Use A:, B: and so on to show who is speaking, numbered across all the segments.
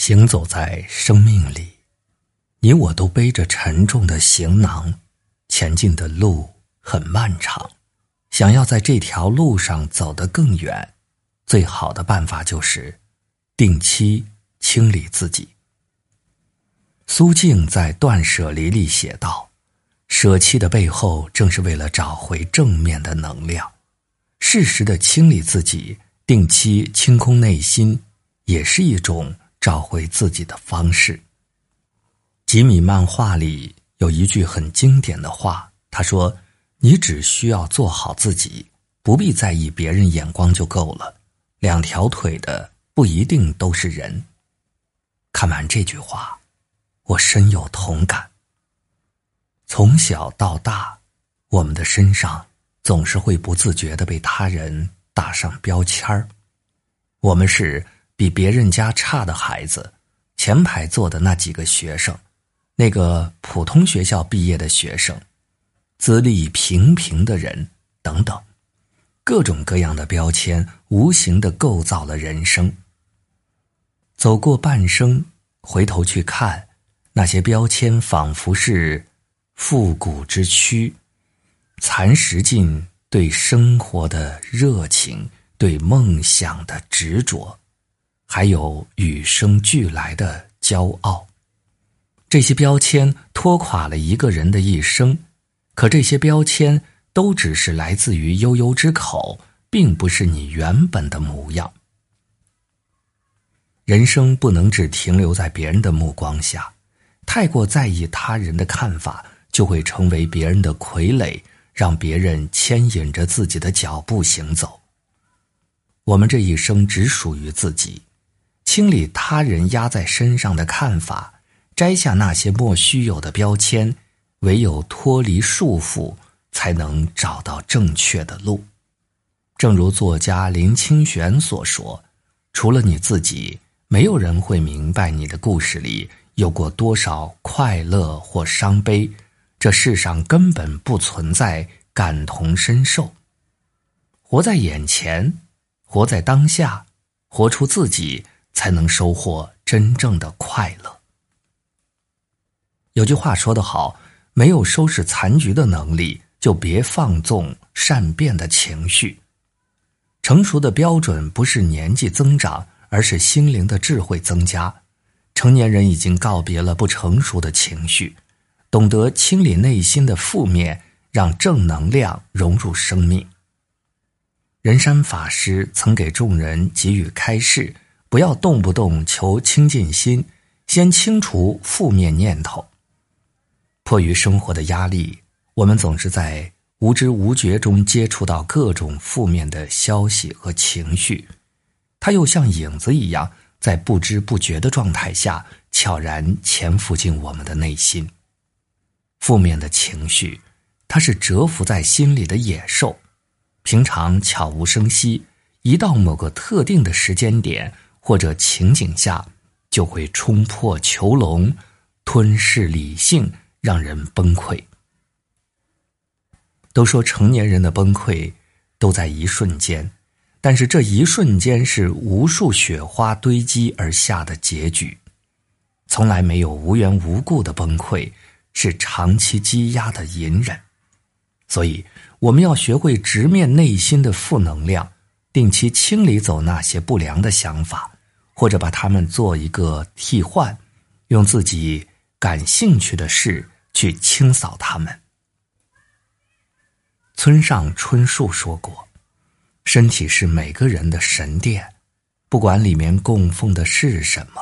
A: 行走在生命里，你我都背着沉重的行囊，前进的路很漫长。想要在这条路上走得更远，最好的办法就是定期清理自己。苏静在《断舍离》里写道：“舍弃的背后，正是为了找回正面的能量。适时的清理自己，定期清空内心，也是一种。”找回自己的方式。吉米漫画里有一句很经典的话，他说：“你只需要做好自己，不必在意别人眼光就够了。两条腿的不一定都是人。”看完这句话，我深有同感。从小到大，我们的身上总是会不自觉的被他人打上标签儿，我们是。比别人家差的孩子，前排坐的那几个学生，那个普通学校毕业的学生，资历平平的人等等，各种各样的标签，无形的构造了人生。走过半生，回头去看，那些标签仿佛是复古之躯，蚕食尽对生活的热情，对梦想的执着。还有与生俱来的骄傲，这些标签拖垮了一个人的一生。可这些标签都只是来自于悠悠之口，并不是你原本的模样。人生不能只停留在别人的目光下，太过在意他人的看法，就会成为别人的傀儡，让别人牵引着自己的脚步行走。我们这一生只属于自己。清理他人压在身上的看法，摘下那些莫须有的标签，唯有脱离束缚，才能找到正确的路。正如作家林清玄所说：“除了你自己，没有人会明白你的故事里有过多少快乐或伤悲。这世上根本不存在感同身受。活在眼前，活在当下，活出自己。”才能收获真正的快乐。有句话说得好：“没有收拾残局的能力，就别放纵善变的情绪。”成熟的标准不是年纪增长，而是心灵的智慧增加。成年人已经告别了不成熟的情绪，懂得清理内心的负面，让正能量融入生命。仁山法师曾给众人给予开示。不要动不动求清净心，先清除负面念头。迫于生活的压力，我们总是在无知无觉中接触到各种负面的消息和情绪，它又像影子一样，在不知不觉的状态下悄然潜伏进我们的内心。负面的情绪，它是蛰伏在心里的野兽，平常悄无声息，一到某个特定的时间点。或者情景下，就会冲破囚笼，吞噬理性，让人崩溃。都说成年人的崩溃都在一瞬间，但是这一瞬间是无数雪花堆积而下的结局，从来没有无缘无故的崩溃，是长期积压的隐忍。所以，我们要学会直面内心的负能量。定期清理走那些不良的想法，或者把它们做一个替换，用自己感兴趣的事去清扫它们。村上春树说过：“身体是每个人的神殿，不管里面供奉的是什么，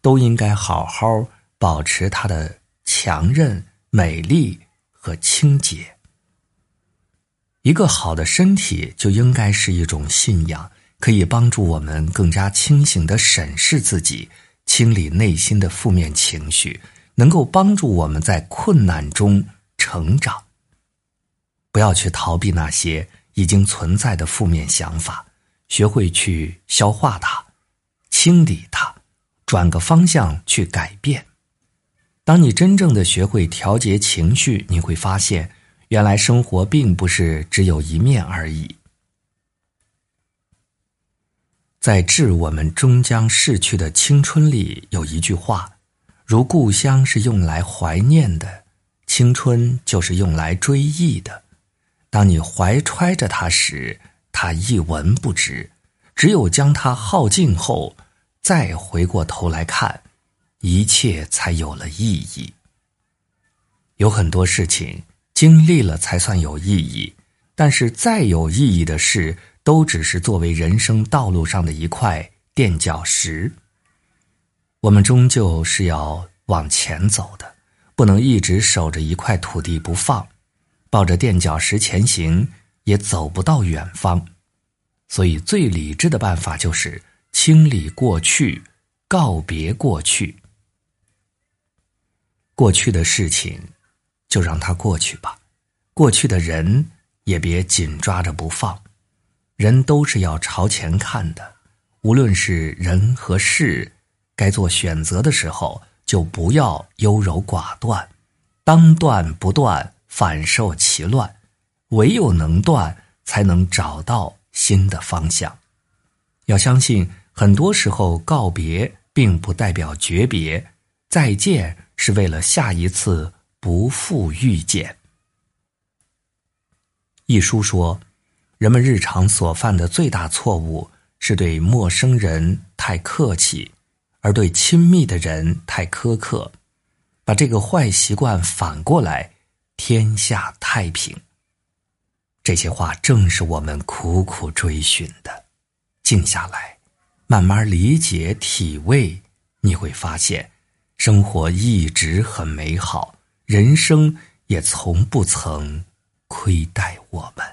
A: 都应该好好保持它的强韧、美丽和清洁。”一个好的身体就应该是一种信仰，可以帮助我们更加清醒的审视自己，清理内心的负面情绪，能够帮助我们在困难中成长。不要去逃避那些已经存在的负面想法，学会去消化它，清理它，转个方向去改变。当你真正的学会调节情绪，你会发现。原来生活并不是只有一面而已。在致我们终将逝去的青春里，有一句话：如故乡是用来怀念的，青春就是用来追忆的。当你怀揣着它时，它一文不值；只有将它耗尽后，再回过头来看，一切才有了意义。有很多事情经历了才算有意义，但是再有意义的事。都只是作为人生道路上的一块垫脚石。我们终究是要往前走的，不能一直守着一块土地不放，抱着垫脚石前行，也走不到远方。所以，最理智的办法就是清理过去，告别过去。过去的事情，就让它过去吧；过去的人，也别紧抓着不放。人都是要朝前看的，无论是人和事，该做选择的时候，就不要优柔寡断，当断不断，反受其乱。唯有能断，才能找到新的方向。要相信，很多时候告别并不代表诀别，再见是为了下一次不负遇见。一书说。人们日常所犯的最大错误是对陌生人太客气，而对亲密的人太苛刻。把这个坏习惯反过来，天下太平。这些话正是我们苦苦追寻的。静下来，慢慢理解、体味，你会发现，生活一直很美好，人生也从不曾亏待我们。